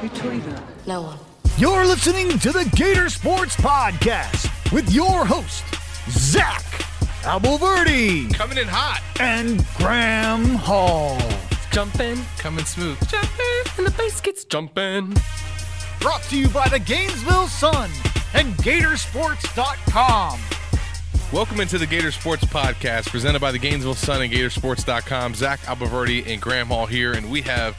Hey, Torita. No one. You're listening to the Gator Sports Podcast with your host, Zach Abolverdi Coming in hot. and Graham Hall. Jumping. Coming smooth. Jumping. And the bass gets jumping. Brought to you by the Gainesville Sun and Gatorsports.com. Welcome into the Gator Sports Podcast, presented by the Gainesville Sun and Gatorsports.com. Zach Abolverdi and Graham Hall here, and we have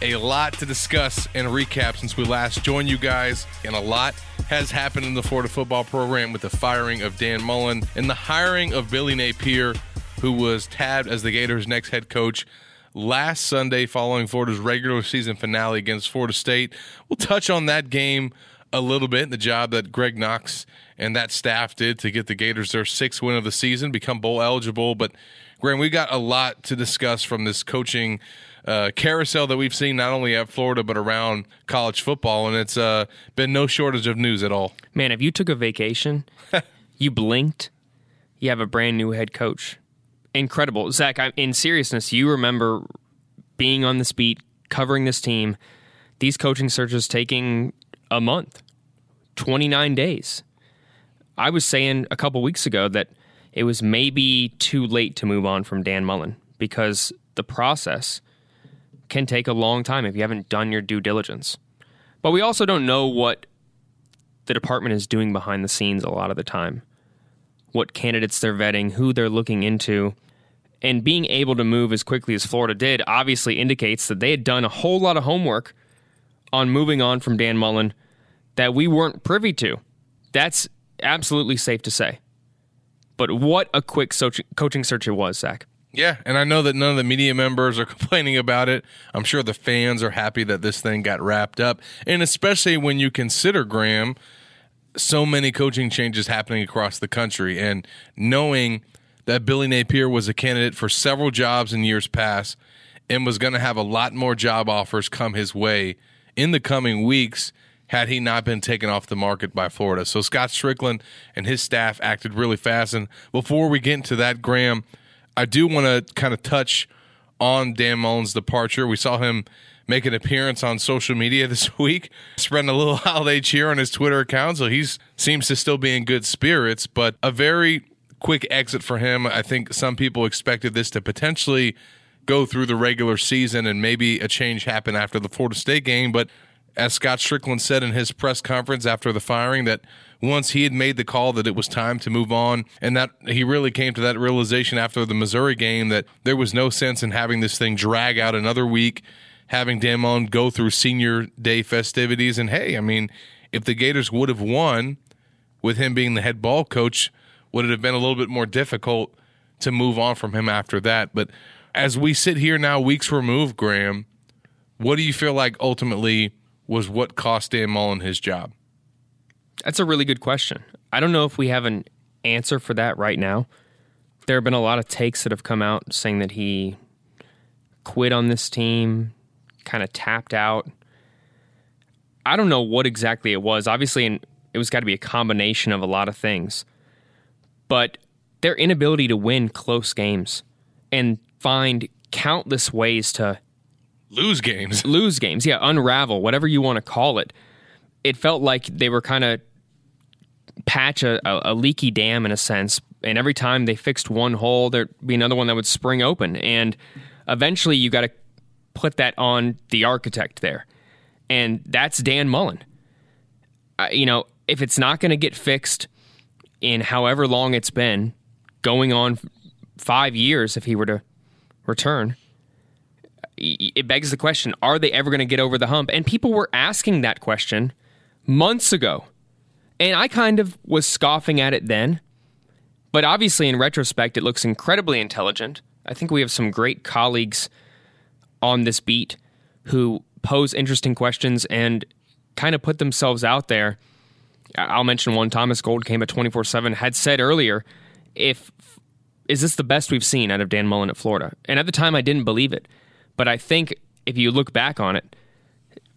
a lot to discuss and recap since we last joined you guys. And a lot has happened in the Florida football program with the firing of Dan Mullen and the hiring of Billy Napier, who was tabbed as the Gators' next head coach last Sunday following Florida's regular season finale against Florida State. We'll touch on that game a little bit, the job that Greg Knox and that staff did to get the Gators their sixth win of the season, become bowl eligible. But Graham, we got a lot to discuss from this coaching uh, carousel that we've seen not only at Florida but around college football, and it's uh, been no shortage of news at all. Man, if you took a vacation, you blinked, you have a brand new head coach. Incredible. Zach, I, in seriousness, you remember being on this beat, covering this team, these coaching searches taking a month, 29 days. I was saying a couple weeks ago that it was maybe too late to move on from Dan Mullen because the process can take a long time if you haven't done your due diligence. But we also don't know what the department is doing behind the scenes a lot of the time. What candidates they're vetting, who they're looking into. And being able to move as quickly as Florida did obviously indicates that they had done a whole lot of homework on moving on from Dan Mullen that we weren't privy to. That's absolutely safe to say. But what a quick coaching search it was, Zach. Yeah, and I know that none of the media members are complaining about it. I'm sure the fans are happy that this thing got wrapped up. And especially when you consider, Graham, so many coaching changes happening across the country and knowing that Billy Napier was a candidate for several jobs in years past and was going to have a lot more job offers come his way in the coming weeks had he not been taken off the market by Florida. So Scott Strickland and his staff acted really fast. And before we get into that, Graham, I do want to kind of touch on Dan Mullen's departure. We saw him make an appearance on social media this week, spreading a little holiday cheer on his Twitter account. So he seems to still be in good spirits, but a very quick exit for him. I think some people expected this to potentially go through the regular season and maybe a change happen after the Florida State game. But as Scott Strickland said in his press conference after the firing, that once he had made the call that it was time to move on, and that he really came to that realization after the Missouri game that there was no sense in having this thing drag out another week, having Mullen go through senior day festivities. And hey, I mean, if the Gators would have won with him being the head ball coach, would it have been a little bit more difficult to move on from him after that? But as we sit here now, weeks removed, Graham, what do you feel like ultimately was what cost Dan Mullen his job? That's a really good question. I don't know if we have an answer for that right now. There have been a lot of takes that have come out saying that he quit on this team, kind of tapped out. I don't know what exactly it was. Obviously, it was got to be a combination of a lot of things. But their inability to win close games and find countless ways to Lose games. lose games, yeah, unravel, whatever you want to call it. It felt like they were kind of patch a, a, a leaky dam in a sense, and every time they fixed one hole, there'd be another one that would spring open, and eventually you got to put that on the architect there, and that's Dan Mullen. You know, if it's not going to get fixed in however long it's been, going on five years, if he were to return it begs the question are they ever going to get over the hump? And people were asking that question months ago. And I kind of was scoffing at it then. But obviously, in retrospect, it looks incredibly intelligent. I think we have some great colleagues on this beat who pose interesting questions and kind of put themselves out there. I'll mention one Thomas Goldkamp at 24 7 had said earlier if is this the best we've seen out of Dan Mullen at Florida? And at the time, I didn't believe it. But I think if you look back on it,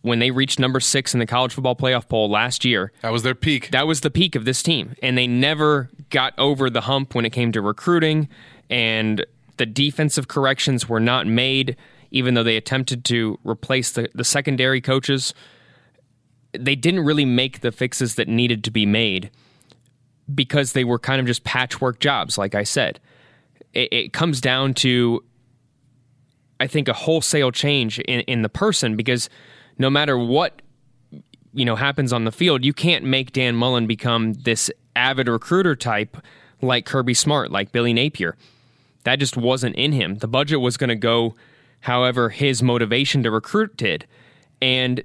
when they reached number six in the college football playoff poll last year, That was their peak. that was the peak of this team. And they never got over the hump when it came to recruiting, and the defensive corrections were not made, even though they attempted to replace the, the secondary coaches they didn't really make the fixes that needed to be made because they were kind of just patchwork jobs, like I said. It, it comes down to, I think, a wholesale change in, in the person because no matter what you know happens on the field, you can't make Dan Mullen become this avid recruiter type like Kirby Smart, like Billy Napier. That just wasn't in him. The budget was going to go however his motivation to recruit did. And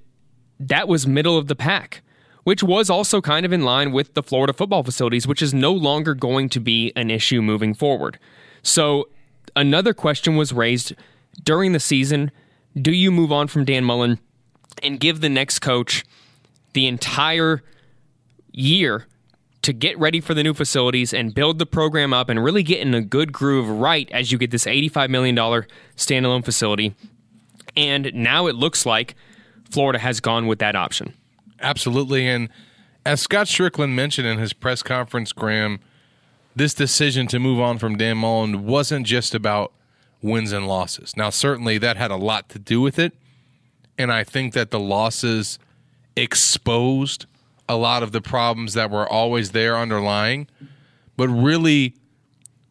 that was middle of the pack, which was also kind of in line with the Florida football facilities, which is no longer going to be an issue moving forward. So another question was raised during the season do you move on from Dan Mullen and give the next coach the entire year to get ready for the new facilities and build the program up and really get in a good groove right as you get this $85 million standalone facility. And now it looks like Florida has gone with that option. Absolutely. And as Scott Strickland mentioned in his press conference, Graham, this decision to move on from Dan Mullen wasn't just about wins and losses. Now, certainly that had a lot to do with it. And I think that the losses exposed a lot of the problems that were always there underlying, but really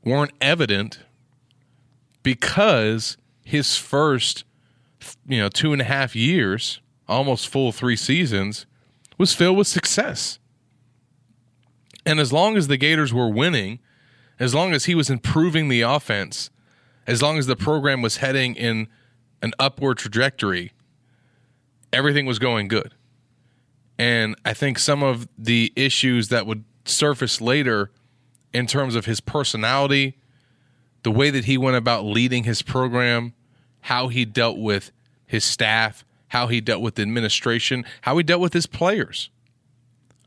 weren't evident because his first, you know, two and a half years, almost full three seasons, was filled with success. And as long as the Gators were winning, as long as he was improving the offense, as long as the program was heading in an upward trajectory, everything was going good. And I think some of the issues that would surface later in terms of his personality, the way that he went about leading his program, how he dealt with his staff, how he dealt with the administration, how he dealt with his players.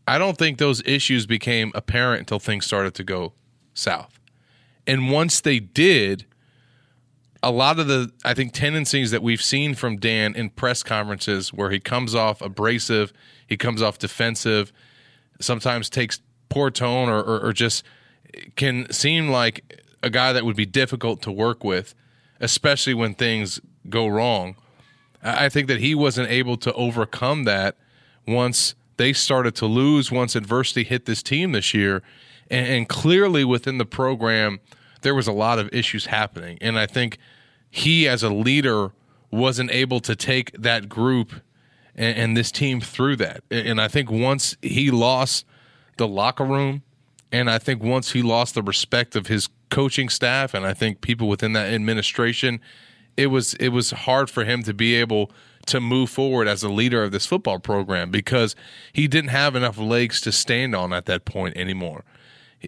I don't think those issues became apparent until things started to go south. And once they did, a lot of the I think tendencies that we've seen from Dan in press conferences where he comes off abrasive, he comes off defensive, sometimes takes poor tone or, or, or just can seem like a guy that would be difficult to work with, especially when things go wrong. I think that he wasn't able to overcome that once they started to lose, once adversity hit this team this year. And, and clearly within the program, there was a lot of issues happening. And I think he, as a leader, wasn't able to take that group and, and this team through that. And I think once he lost the locker room, and I think once he lost the respect of his coaching staff, and I think people within that administration, it was it was hard for him to be able to move forward as a leader of this football program because he didn't have enough legs to stand on at that point anymore.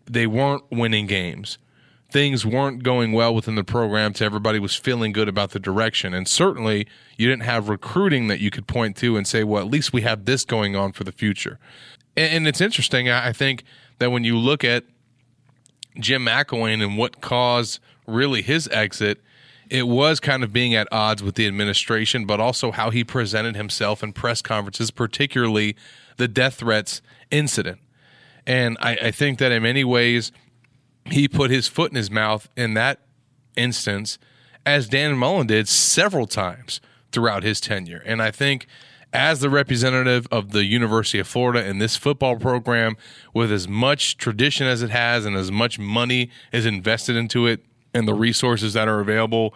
They weren't winning games things weren't going well within the program to everybody was feeling good about the direction. And certainly you didn't have recruiting that you could point to and say, well, at least we have this going on for the future. And, and it's interesting. I think that when you look at Jim McElwain and what caused really his exit, it was kind of being at odds with the administration, but also how he presented himself in press conferences, particularly the death threats incident. And I, I think that in many ways, he put his foot in his mouth in that instance, as Dan Mullen did several times throughout his tenure. And I think as the representative of the University of Florida in this football program, with as much tradition as it has and as much money is invested into it and the resources that are available,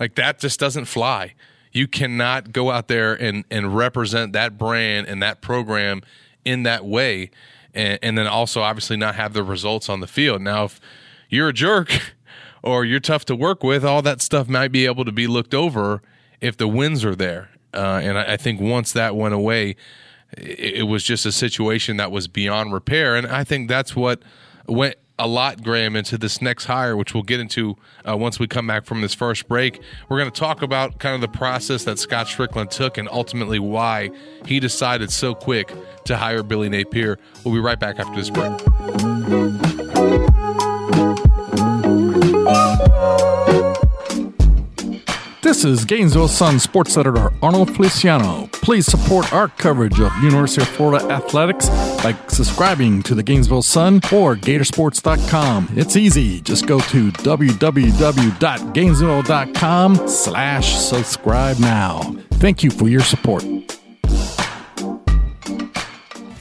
like that just doesn't fly. You cannot go out there and, and represent that brand and that program in that way and, and then also obviously not have the results on the field. Now, if you're a jerk or you're tough to work with, all that stuff might be able to be looked over if the wins are there. Uh, and I, I, think once that went away, it, it, was just a situation that was beyond repair. And I think that's what went a lot, Graham, into this next hire, which we'll get into uh, once we come back from this first break. We're going to talk about kind of the process that Scott Strickland took and ultimately why he decided so quick to hire Billy Napier. We'll be right back after this break. This is Gainesville Sun sports editor Arnold Feliciano. Please support our coverage of University of Florida athletics by subscribing to the Gainesville Sun or Gatorsports.com. It's easy. Just go to www.gainesville.com slash subscribe now. Thank you for your support.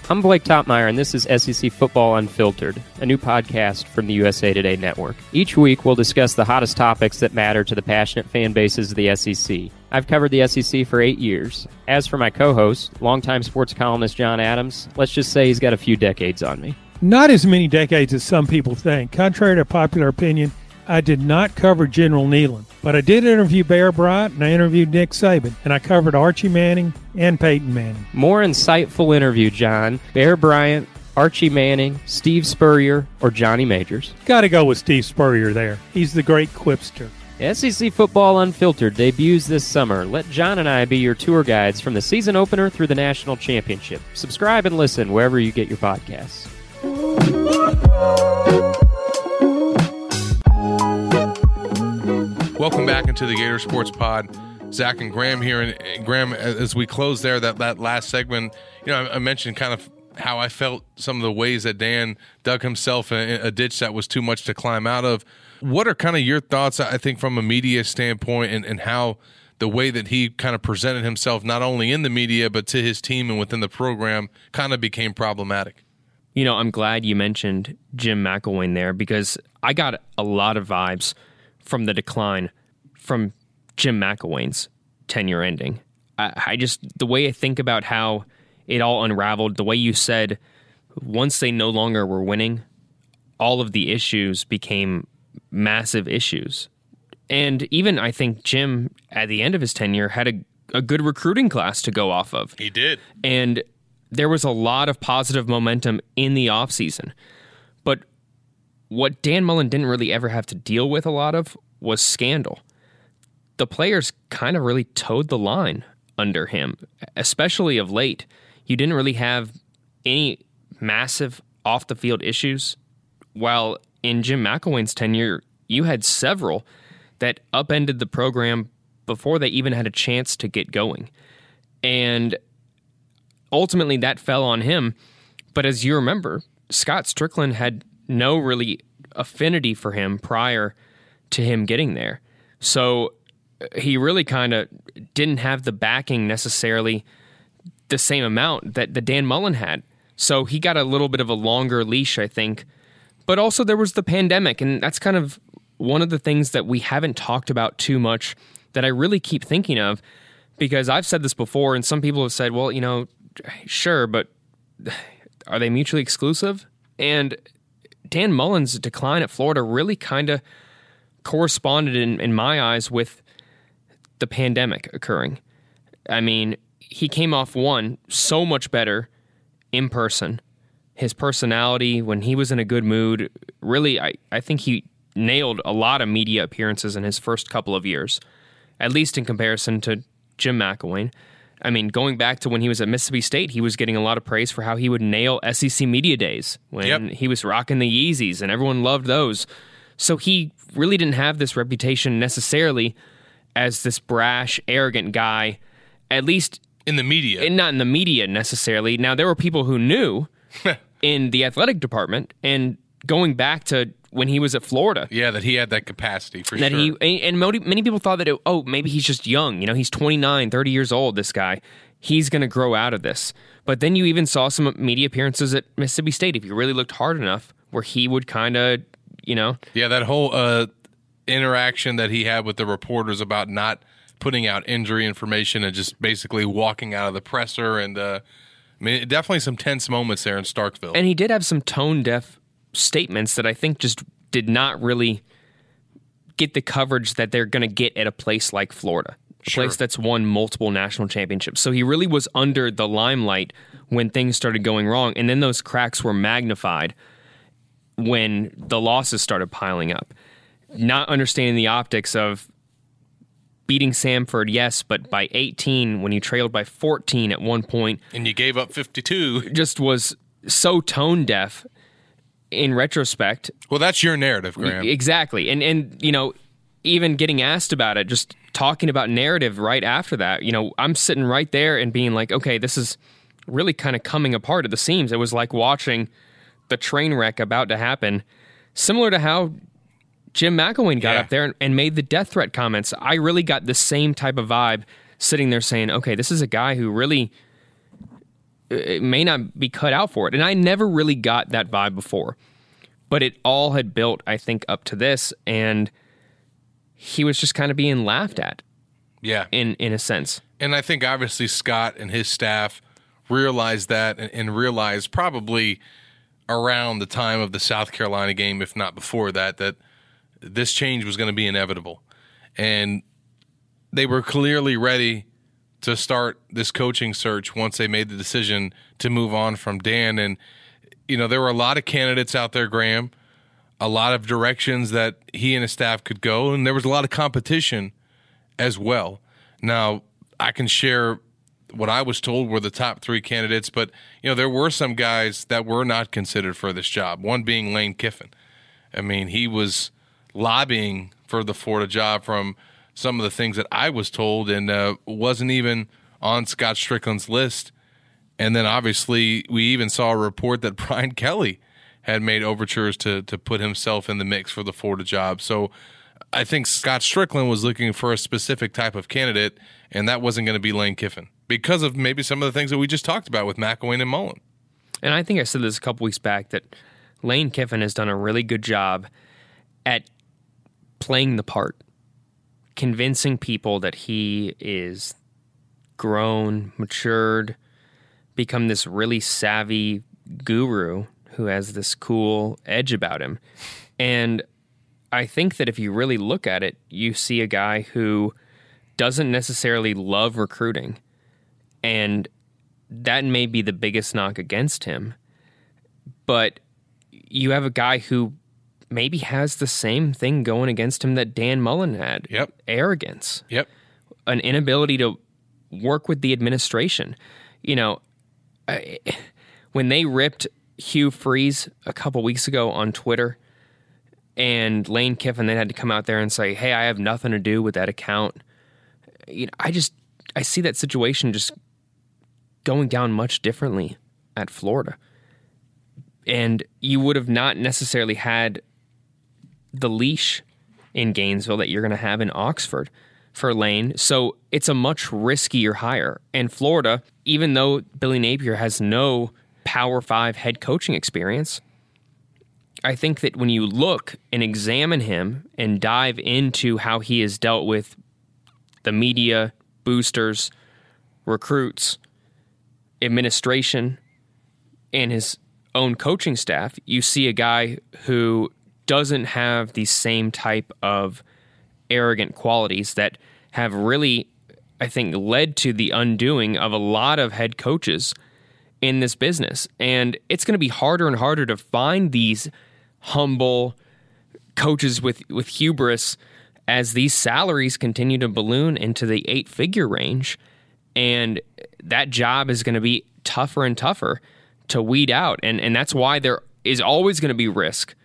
I'm Blake Toppmeyer, and this is SEC Football Unfiltered, a new podcast from the USA Today Network. Each week, we'll discuss the hottest topics that matter to the passionate fan bases of the SEC. I've covered the SEC for eight years. As for my co host, longtime sports columnist John Adams, let's just say he's got a few decades on me. Not as many decades as some people think. Contrary to popular opinion, I did not cover General Neyland, but I did interview Bear Bryant and I interviewed Nick Saban, and I covered Archie Manning and Peyton Manning. More insightful interview, John. Bear Bryant, Archie Manning, Steve Spurrier, or Johnny Majors. Got to go with Steve Spurrier there. He's the great quipster. SEC Football Unfiltered debuts this summer. Let John and I be your tour guides from the season opener through the national championship. Subscribe and listen wherever you get your podcasts. Welcome back into the Gator Sports Pod. Zach and Graham here, and Graham, as we close there, that that last segment, you know, I, I mentioned kind of how I felt some of the ways that Dan dug himself in a ditch that was too much to climb out of. What are kind of your thoughts? I think from a media standpoint, and, and how the way that he kind of presented himself, not only in the media but to his team and within the program, kind of became problematic. You know, I'm glad you mentioned Jim McElwain there because I got a lot of vibes from the decline from Jim McElwain's tenure ending. I, I, just, the way I think about how it all unraveled, the way you said once they no longer were winning, all of the issues became massive issues. And even I think Jim, at the end of his tenure, had a, a good recruiting class to go off of. He did. And there was a lot of positive momentum in the offseason. But what Dan Mullen didn't really ever have to deal with a lot of was scandal. The players kind of really toed the line under him, especially of late. You didn't really have any massive off the field issues, while in Jim McElwain's tenure, you had several that upended the program before they even had a chance to get going. And ultimately, that fell on him. But as you remember, Scott Strickland had no really affinity for him prior to him getting there. So uh, he really kind of didn't have the backing necessarily the same amount that the Dan Mullen had. So he got a little bit of a longer leash, I think. But also there was the pandemic, and that's kind of one of the things that we haven't talked about too much that I really keep thinking of because I've said this before, and some people have said, well, you know, sure, but are they mutually exclusive? And Dan Mullen's decline at Florida really kind of corresponded, in, in my eyes, with the pandemic occurring. I mean, he came off one so much better in person. His personality, when he was in a good mood, really, I, I think he nailed a lot of media appearances in his first couple of years, at least in comparison to Jim McElwain. I mean, going back to when he was at Mississippi State, he was getting a lot of praise for how he would nail SEC media days when yep. he was rocking the Yeezys and everyone loved those. So he really didn't have this reputation necessarily as this brash, arrogant guy, at least in the media. And not in the media necessarily. Now, there were people who knew in the athletic department and going back to when he was at Florida. Yeah, that he had that capacity for that sure. He, and many people thought that, it, oh, maybe he's just young. You know, he's 29, 30 years old, this guy. He's going to grow out of this. But then you even saw some media appearances at Mississippi State, if you really looked hard enough, where he would kind of, you know. Yeah, that whole uh, interaction that he had with the reporters about not putting out injury information and just basically walking out of the presser. And uh, I mean, definitely some tense moments there in Starkville. And he did have some tone deaf statements that I think just did not really get the coverage that they're going to get at a place like Florida, a sure. place that's won multiple national championships. So he really was under the limelight when things started going wrong, and then those cracks were magnified when the losses started piling up. Not understanding the optics of beating Samford, yes, but by 18 when you trailed by 14 at one point, and you gave up 52, just was so tone deaf in retrospect. Well, that's your narrative, Graham. Exactly. And and you know, even getting asked about it, just talking about narrative right after that, you know, I'm sitting right there and being like, okay, this is really kind of coming apart at the seams. It was like watching the train wreck about to happen, similar to how Jim McElwain got yeah. up there and, and made the death threat comments. I really got the same type of vibe sitting there saying, okay, this is a guy who really may not be cut out for it. And I never really got that vibe before, but it all had built, I think, up to this, and he was just kind of being laughed at Yeah. in in a sense. And I think obviously Scott and his staff realized that and, and realized probably around the time of the South Carolina game, if not before that, that this change was going to be inevitable. And they were clearly ready to start this coaching search once they made the decision to move on from Dan. And, you know, there were a lot of candidates out there, Graham, a lot of directions that he and his staff could go. And there was a lot of competition as well. Now, I can share what I was told were the top three candidates, but you know there were some guys that were not considered for this job. One being Lane Kiffin. I mean, he was lobbying for the Florida job from some of the things that I was told, and uh, wasn't even on Scott Strickland's list. And then obviously we even saw a report that Brian Kelly had made overtures to to put himself in the mix for the Florida job. So I think Scott Strickland was looking for a specific type of candidate, and that wasn't going to be Lane Kiffin because of maybe some of the things that we just talked about with McElwain and Mullen. And I think I said this a couple weeks back that Lane Kiffin has done a really good job at playing the part, convincing people that he is grown, matured, become this really savvy guru who has this cool edge about him. And I think that if you really look at it, you see a guy who doesn't necessarily love recruiting. And that may be the biggest knock against him. But you have a guy who maybe has the same thing going against him that Dan Mullen had. Yep. Arrogance, Yep. an inability to work with the administration. You know, I, when they ripped Hugh Freeze a couple weeks ago on Twitter and Lane Kiffin then had to come out there and say, "Hey, I have nothing to do with that account." You know, I just I see that situation just going down much differently at Florida. And you would have not necessarily had the leash in Gainesville that you're going to have in Oxford for Lane. So it's a much riskier hire. And Florida, even though Billy Napier has no Power Five head coaching experience, I think that when you look and examine him and dive into how he has dealt with the media, boosters, recruits, administration, and his own coaching staff, you see a guy who doesn't have the same type of arrogant qualities that have really, I think, led to the undoing of a lot of head coaches in this business. And it's going to be harder and harder to find these humble coaches with, with hubris as these salaries continue to balloon into the eight figure range. And that job is going to be tougher and tougher to weed out. And, and that's why there is always going to be risk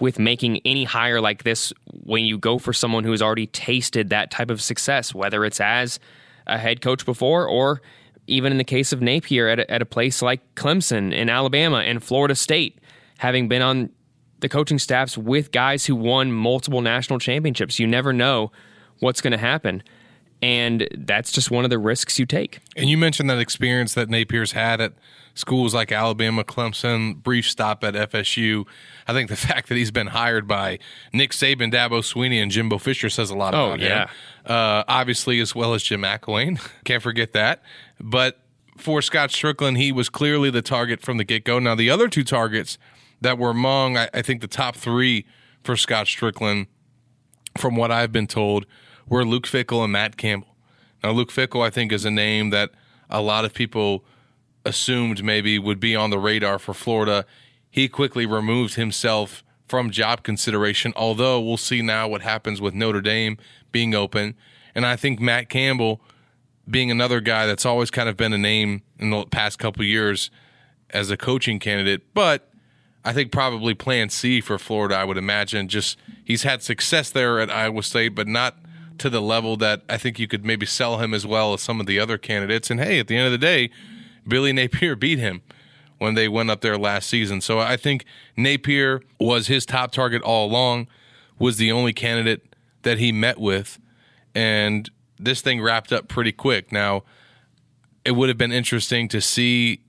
with making any hire like this when you go for someone who has already tasted that type of success, whether it's as a head coach before or even in the case of Napier at a, at a place like Clemson in Alabama and Florida State, having been on the coaching staffs with guys who won multiple national championships. You never know what's going to happen. And that's just one of the risks you take. And you mentioned that experience that Napier's had at schools like Alabama, Clemson, brief stop at FSU. I think the fact that he's been hired by Nick Saban, Dabo Swinney, and Jimbo Fisher says a lot Oh, about yeah. him. Uh, obviously, as well as Jim McElwain. Can't forget that. But for Scott Strickland, he was clearly the target from the get go. Now, the other two targets that were among, I, I think, the top three for Scott Strickland, from what I've been told, were Luke Fickell and Matt Campbell. Now, Luke Fickell, I think, is a name that a lot of people assumed maybe would be on the radar for Florida. He quickly removed himself from job consideration, although we'll see now what happens with Notre Dame being open. And I think Matt Campbell, being another guy that's always kind of been a name in the past couple years as a coaching candidate, but I think probably plan C for Florida, I would imagine. Just he's had success there at Iowa State, but not to the level that I think you could maybe sell him as well as some of the other candidates. And hey, at the end of the day, Billy Napier beat him when they went up there last season. So I think Napier was his top target all along, was the only candidate that he met with, and this thing wrapped up pretty quick. Now, it would have been interesting to see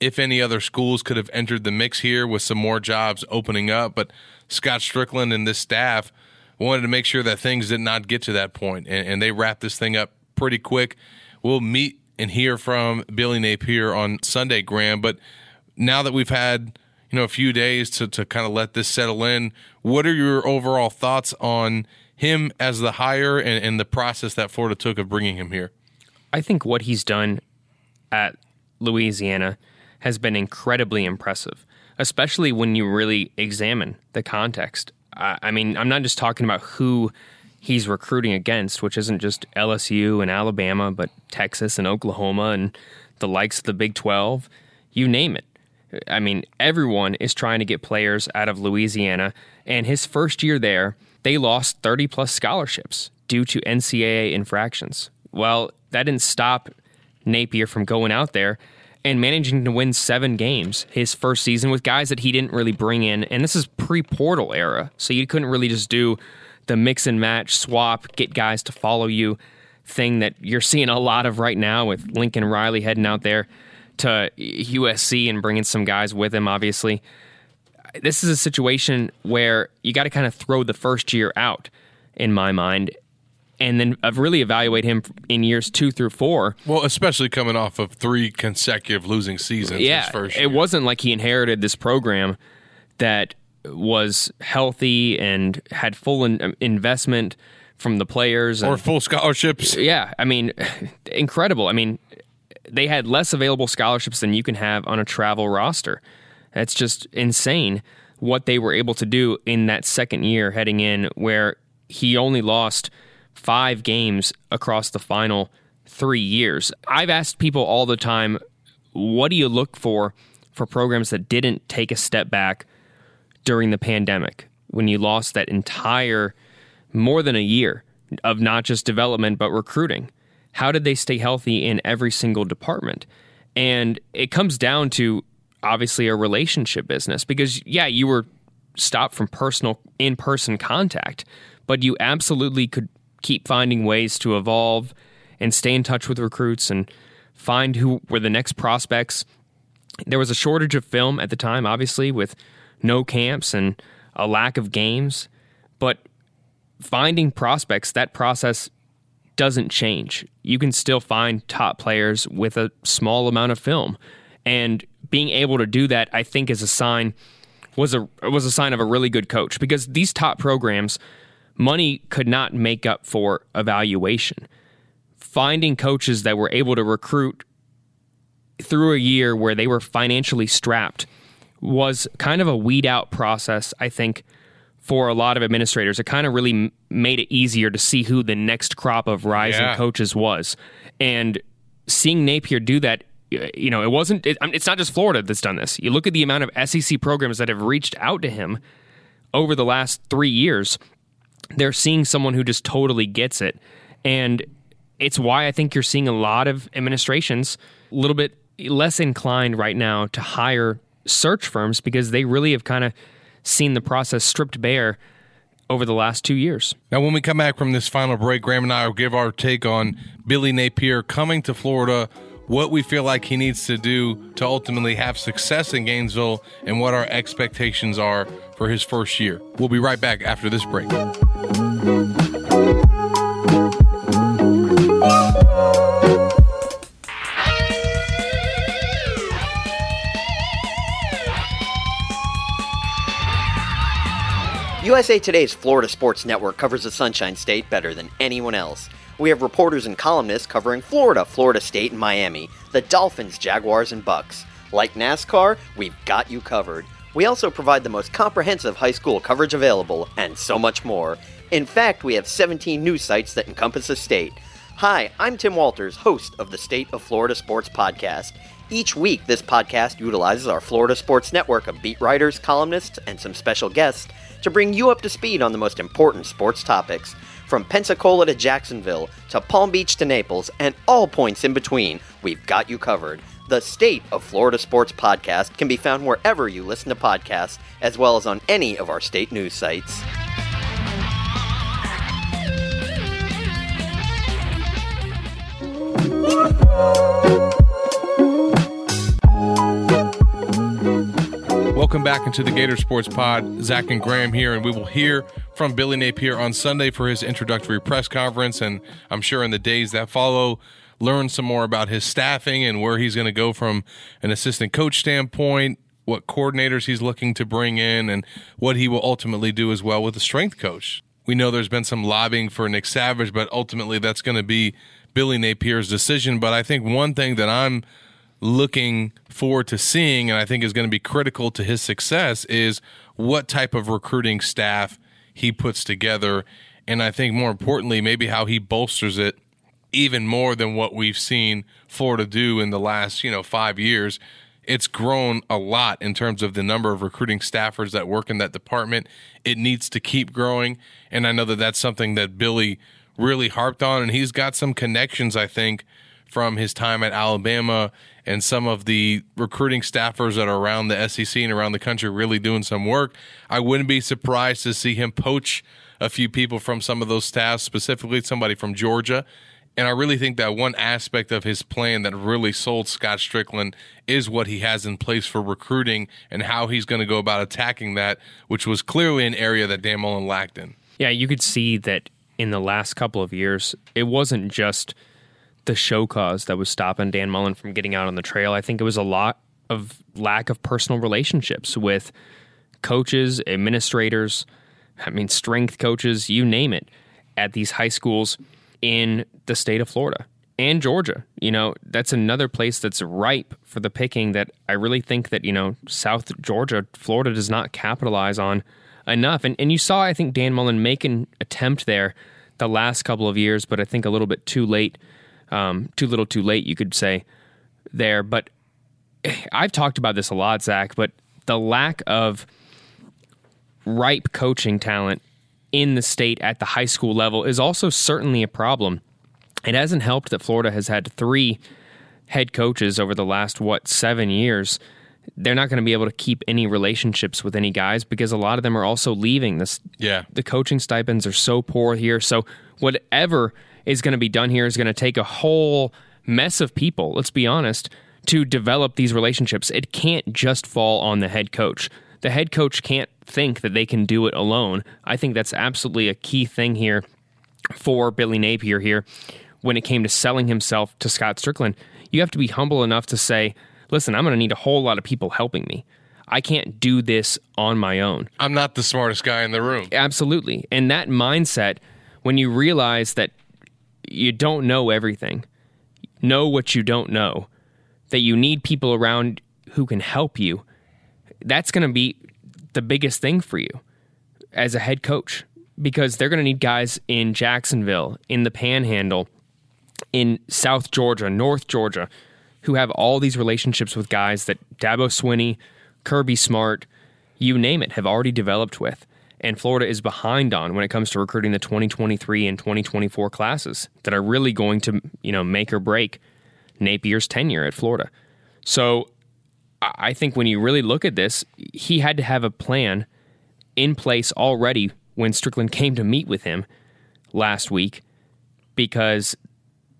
if any other schools could have entered the mix here with some more jobs opening up. But Scott Strickland and this staff wanted to make sure that things did not get to that point, and, and they wrapped this thing up pretty quick. We'll meet and hear from Billy Napier on Sunday, Graham. But now that we've had you know a few days to to kind of let this settle in, what are your overall thoughts on him as the hire and, and the process that Florida took of bringing him here? I think what he's done at Louisiana has been incredibly impressive, especially when you really examine the context. I, mean, I'm not just talking about who he's recruiting against, which isn't just LSU and Alabama, but Texas and Oklahoma and the likes of the Big 12, you name it. I mean, everyone is trying to get players out of Louisiana. And his first year there, they lost 30 plus scholarships due to NCAA infractions. Well, that didn't stop Napier from going out there and managing to win seven games his first season with guys that he didn't really bring in. And this is pre portal era. So you couldn't really just do the mix and match, swap, get guys to follow you thing that you're seeing a lot of right now with Lincoln Riley heading out there to USC and bringing some guys with him, obviously. This is a situation where you got to kind of throw the first year out, in my mind, and then really evaluate him in years two through four. Well, especially coming off of three consecutive losing seasons. Yeah, it wasn't like he inherited this program that was healthy and had full in, um, investment from the players or full scholarships. Yeah, I mean, incredible. I mean, they had less available scholarships than you can have on a travel roster. That's just insane what they were able to do in that second year heading in, where he only lost five games across the final three years. I've asked people all the time, what do you look for for programs that didn't take a step back during the pandemic when you lost that entire more than a year of not just development but recruiting? How did they stay healthy in every single department? And it comes down to obviously a relationship business because, yeah, you were stopped from personal in person contact, but you absolutely could keep finding ways to evolve and stay in touch with recruits and find who were the next prospects. There was a shortage of film at the time, obviously, with no camps and a lack of games. But finding prospects, that process doesn't change. You can still find top players with a small amount of film. And being able to do that, I think, is a sign was a was a sign of a really good coach because these top programs, money could not make up for evaluation. Finding coaches that were able to recruit through a year where they were financially strapped was kind of a weed out process, I think, for a lot of administrators. It kind of really made it easier to see who the next crop of rising yeah. coaches was. And seeing Napier do that, you know, it wasn't, it, it's not just Florida that's done this. You look at the amount of SEC programs that have reached out to him over the last three years, they're seeing someone who just totally gets it. And it's why I think you're seeing a lot of administrations a little bit less inclined right now to hire search firms because they really have kind of seen the process stripped bare over the last two years. Now, when we come back from this final break, Graham and I will give our take on Billy Napier coming to Florida, what we feel like he needs to do to ultimately have success in Gainesville, and what our expectations are for his first year. We'll be right back after this break. USA Today's Florida Sports Network covers the Sunshine State better than anyone else. We have reporters and columnists covering Florida, Florida State, and Miami, the Dolphins, Jaguars, and Bucs. Like NASCAR, we've got you covered. We also provide the most comprehensive high school coverage available, and so much more. In fact, we have 17 news sites that encompass the state. Hi, I'm Tim Walters, host of the State of Florida Sports Podcast. Each week, this podcast utilizes our Florida Sports Network of beat writers, columnists, and some special guests to bring you up to speed on the most important sports topics. From Pensacola to Jacksonville, to Palm Beach to Naples, and all points in between, we've got you covered. The State of Florida Sports Podcast can be found wherever you listen to podcasts, as well as on any of our state news sites. Welcome back into the Gator Sports Pod. Zach and Graham here, and we will hear from Billy Napier on Sunday for his introductory press conference. And I'm sure in the days that follow, learn some more about his staffing and where he's going to go from an assistant coach standpoint, what coordinators he's looking to bring in, and what he will ultimately do as well with the strength coach. We know there's been some lobbying for Nick Savage, but ultimately that's going to be Billy Napier's decision. But I think one thing that I'm looking forward to seeing, and I think is going to be critical to his success, is what type of recruiting staff he puts together. And I think more importantly, maybe how he bolsters it even more than what we've seen Florida do in the last, you know, five years. It's grown a lot in terms of the number of recruiting staffers that work in that department. It needs to keep growing. And I know that that's something that Billy really harped on. And he's got some connections, I think, from his time at Alabama and some of the recruiting staffers that are around the SEC and around the country really doing some work. I wouldn't be surprised to see him poach a few people from some of those staffs, specifically somebody from Georgia. And I really think that one aspect of his plan that really sold Scott Strickland is what he has in place for recruiting and how he's going to go about attacking that, which was clearly an area that Dan Mullen lacked in. Yeah, you could see that in the last couple of years, it wasn't just the show cause that was stopping Dan Mullen from getting out on the trail. I think it was a lot of lack of personal relationships with coaches, administrators, I mean, strength coaches, you name it, at these high schools in the state of Florida and Georgia. You know, that's another place that's ripe for the picking that I really think that, you know, South Georgia, Florida does not capitalize on enough. And, and you saw, I think, Dan Mullen make an attempt there the last couple of years, but I think a little bit too late, um, too little, too late, you could say there. But I've talked about this a lot, Zach, but the lack of ripe coaching talent in the state at the high school level is also certainly a problem. It hasn't helped that Florida has had three head coaches over the last, what, seven years they're not going to be able to keep any relationships with any guys because a lot of them are also leaving. This, yeah, the coaching stipends are so poor here. So whatever is going to be done here is going to take a whole mess of people. Let's be honest to develop these relationships. It can't just fall on the head coach. The head coach can't think that they can do it alone. I think that's absolutely a key thing here for Billy Napier here when it came to selling himself to Scott Strickland. You have to be humble enough to say, listen, I'm going to need a whole lot of people helping me. I can't do this on my own. I'm not the smartest guy in the room. Absolutely. And that mindset, when you realize that you don't know everything, know what you don't know, that you need people around who can help you, that's going to be the biggest thing for you as a head coach because they're going to need guys in Jacksonville, in the Panhandle, in South Georgia, North Georgia who have all these relationships with guys that Dabo Swinney, Kirby Smart, you name it, have already developed with. And Florida is behind on when it comes to recruiting the 2023 and 2024 classes that are really going to, you know, make or break Napier's tenure at Florida. So I think when you really look at this, he had to have a plan in place already when Strickland came to meet with him last week because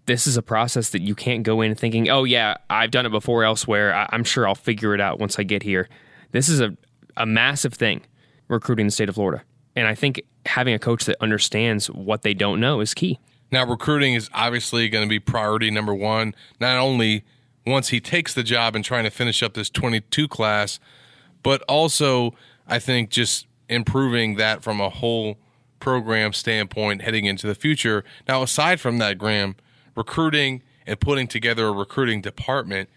this is a process that you can't go in thinking, oh, yeah, I've done it before elsewhere. I- am sure I'll figure it out once I get here. This is a, a massive thing, recruiting the state of Florida. And I think having a coach that understands what they don't know is key. Now, recruiting is obviously going to be priority number one, not only once he takes the job and trying to finish up this 22 class, but also, I think, just improving that from a whole program standpoint heading into the future. Now, aside from that, Graham, recruiting and putting together a recruiting department,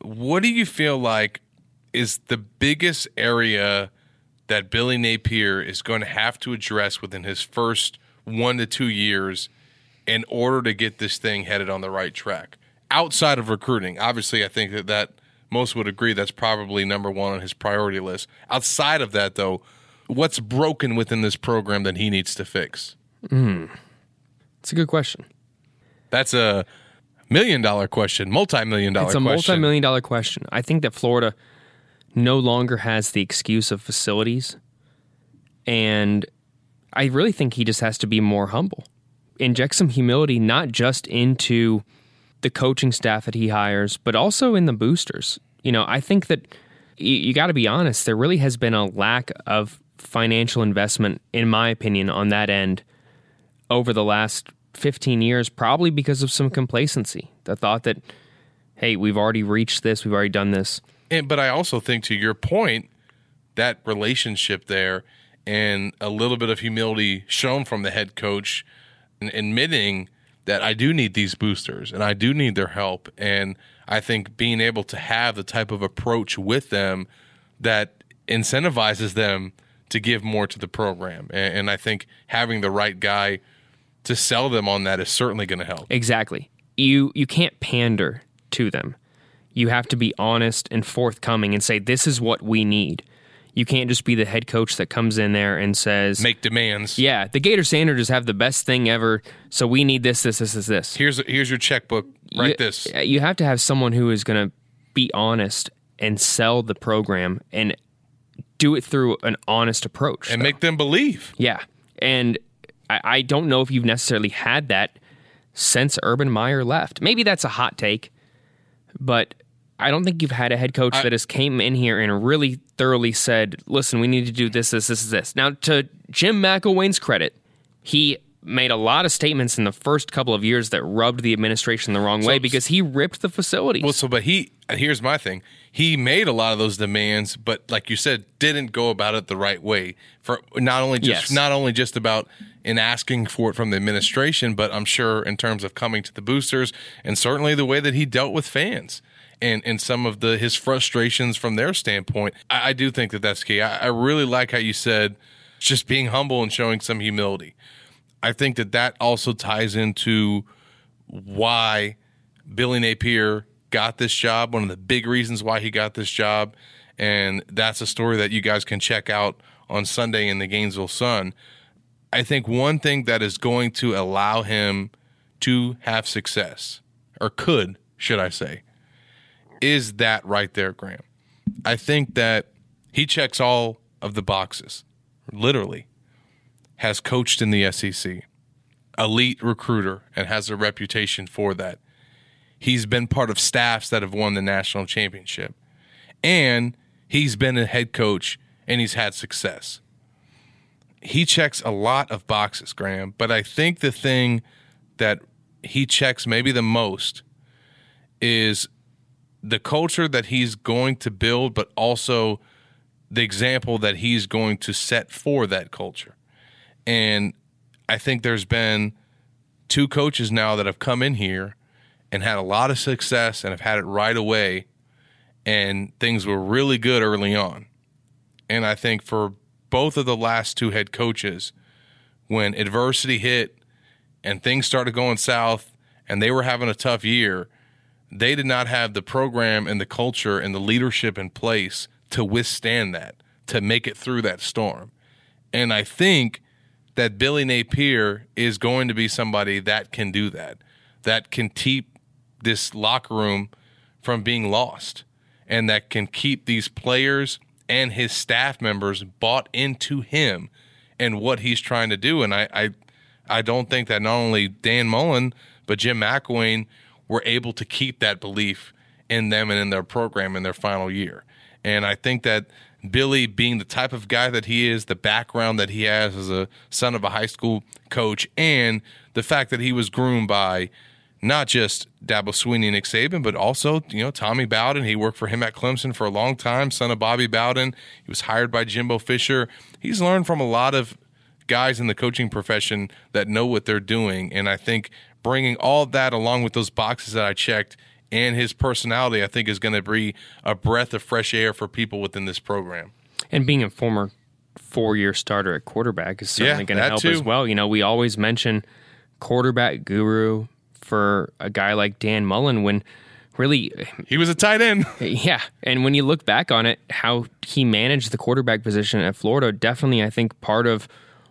what do you feel like is the biggest area that Billy Napier is going to have to address within his first one to two years in order to get this thing headed on the right track? Outside of recruiting, obviously, I think that that most would agree that's probably number one on his priority list. Outside of that, though, what's broken within this program that he needs to fix? Mm. It's a good question. That's a million dollar question, multi million dollar It's a multi million dollar question. I think that Florida no longer has the excuse of facilities. And I really think he just has to be more humble. Inject some humility, not just into the coaching staff that he hires, but also in the boosters. You know, I think that you, you got to be honest. There really has been a lack of financial investment, in my opinion, on that end over the last 15 years, probably because of some complacency. The thought that, hey, we've already reached this, we've already done this. And, but I also think, to your point, that relationship there and a little bit of humility shown from the head coach admitting that I do need these boosters and I do need their help. And I think being able to have the type of approach with them that incentivizes them to give more to the program. And, and I think having the right guy to sell them on that is certainly going to help. Exactly. You you can't pander to them. You have to be honest and forthcoming and say this is what we need. You can't just be the head coach that comes in there and says Make demands. Yeah, the Gator Sanders have the best thing ever, so we need this, this, this, this, this. Here's here's your checkbook. Write you, this. Uh, you have to have someone who is going to be honest and sell the program and do it through an honest approach and though. make them believe. Yeah, and I, I don't know if you've necessarily had that since Urban Meyer left. Maybe that's a hot take, but I don't think you've had a head coach I, that has came in here and really thoroughly said, "Listen, we need to do this, this, this, this." Now, to Jim McElwain's credit, he made a lot of statements in the first couple of years that rubbed the administration the wrong so, way because he ripped the facilities. Well, so but he here's my thing. He made a lot of those demands, but like you said, didn't go about it the right way. For not only just Yes. not only just about in asking for it from the administration, but I'm sure in terms of coming to the boosters and certainly the way that he dealt with fans and and some of the his frustrations from their standpoint. I, I do think that that's key. I, I really like how you said just being humble and showing some humility. I think that that also ties into why Billy Napier got this job. One of the big reasons why he got this job, and that's a story that you guys can check out on Sunday in the Gainesville Sun. I think one thing that is going to allow him to have success, or could, should I say, is that right there, Graham. I think that he checks all of the boxes, literally. Has coached in the SEC, elite recruiter, and has a reputation for that. He's been part of staffs that have won the national championship, and he's been a head coach and he's had success. He checks a lot of boxes, Graham, but I think the thing that he checks maybe the most is the culture that he's going to build, but also the example that he's going to set for that culture. And I think there's been two coaches now that have come in here and had a lot of success and have had it right away, and things were really good early on. And I think for both of the last two head coaches, when adversity hit and things started going south and they were having a tough year, they did not have the program and the culture and the leadership in place to withstand that, to make it through that storm. And I think that Billy Napier is going to be somebody that can do that, that can keep this locker room from being lost, and that can keep these players and his staff members bought into him and what he's trying to do. And I, I, I don't think that not only Dan Mullen but Jim McElwain were able to keep that belief in them and in their program in their final year. And I think that Billy, being the type of guy that he is, the background that he has as a son of a high school coach, and the fact that he was groomed by not just Dabo Swinney and Nick Saban, but also, you know, Tommy Bowden. He worked for him at Clemson for a long time, son of Bobby Bowden. He was hired by Jimbo Fisher. He's learned from a lot of guys in the coaching profession that know what they're doing. And I think bringing all that along with those boxes that I checked and his personality, I think is going to be a breath of fresh air for people within this program. And being a former four year starter at quarterback is certainly Yeah, going to help too. as well. You know, we always mention quarterback guru for a guy like Dan Mullen when really He was a tight end. yeah, and when you look back on it, how he managed the quarterback position at Florida, definitely I think part of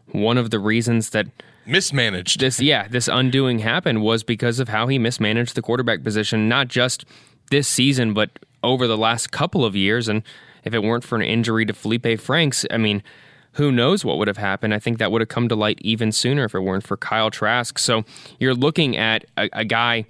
one of the reasons that Mismanaged. this yeah this undoing happened was because of how he mismanaged the quarterback position not just this season but over the last couple of years. And if it weren't for an injury to Felipe Franks I mean who knows what would have happened? I think that would have come to light even sooner if it weren't for Kyle Trask. So you're looking at a, a guy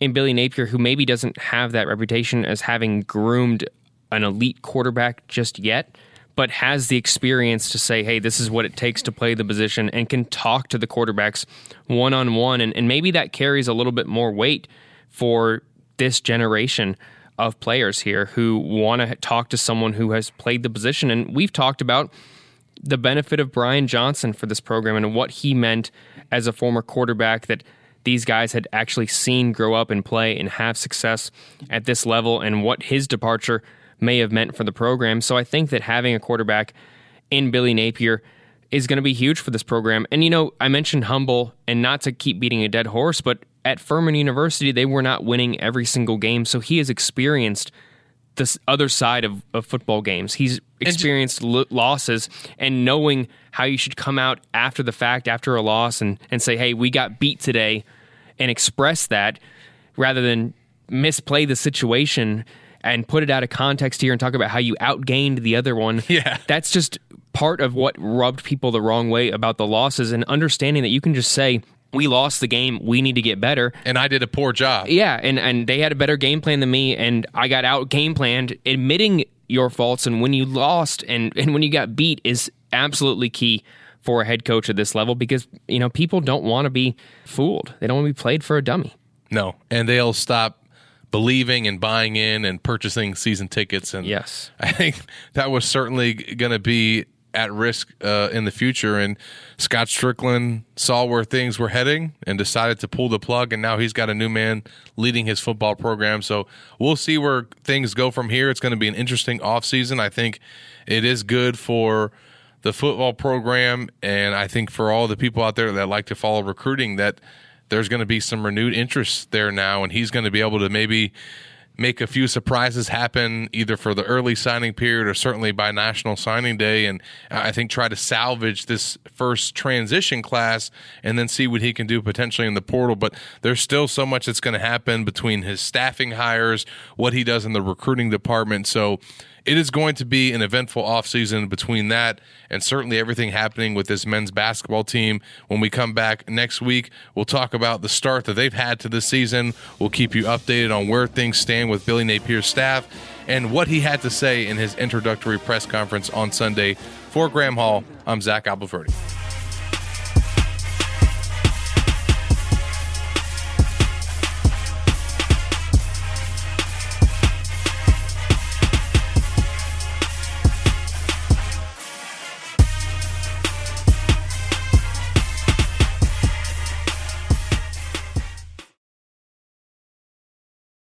in Billy Napier who maybe doesn't have that reputation as having groomed an elite quarterback just yet, but has the experience to say, hey, this is what it takes to play the position and can talk to the quarterbacks one on one. And maybe that carries a little bit more weight for this generation of players here who want to talk to someone who has played the position. And we've talked about the benefit of Brian Johnson for this program and what he meant as a former quarterback that these guys had actually seen grow up and play and have success at this level and what his departure may have meant for the program. So I think that having a quarterback in Billy Napier is going to be huge for this program. And you know, I mentioned humble and not to keep beating a dead horse, but at Furman University, they were not winning every single game. So he has experienced this other side of, of football games. He's experienced l- losses and knowing how you should come out after the fact, after a loss, and, and say, hey, we got beat today, and express that rather than misplay the situation and put it out of context here and talk about how you outgained the other one. Yeah. That's just part of what rubbed people the wrong way about the losses and understanding that you can just say, we lost the game. We need to get better. And I did a poor job. Yeah, and and they had a better game plan than me, and I got out game planned. Admitting your faults and when you lost and and when you got beat is absolutely key for a head coach at this level because you know people don't want to be fooled. They don't want to be played for a dummy. No, and they'll stop believing and buying in and purchasing season tickets. And yes, I think that was certainly going to be at risk uh, in the future. And Scott Stricklin saw where things were heading and decided to pull the plug. And now he's got a new man leading his football program. So we'll see where things go from here. It's going to be an interesting offseason. I think it is good for the football program. And I think for all the people out there that like to follow recruiting, that there's going to be some renewed interest there now. And he's going to be able to maybe make a few surprises happen either for the early signing period or certainly by national signing day and i think try to salvage this first transition class and then see what he can do potentially in the portal but there's still so much that's going to happen between his staffing hires what he does in the recruiting department so it is going to be an eventful offseason between that and certainly everything happening with this men's basketball team. When we come back next week, we'll talk about the start that they've had to this season. We'll keep you updated on where things stand with Billy Napier's staff and what he had to say in his introductory press conference on Sunday. For Graham Hall, I'm Zach Abolverdi.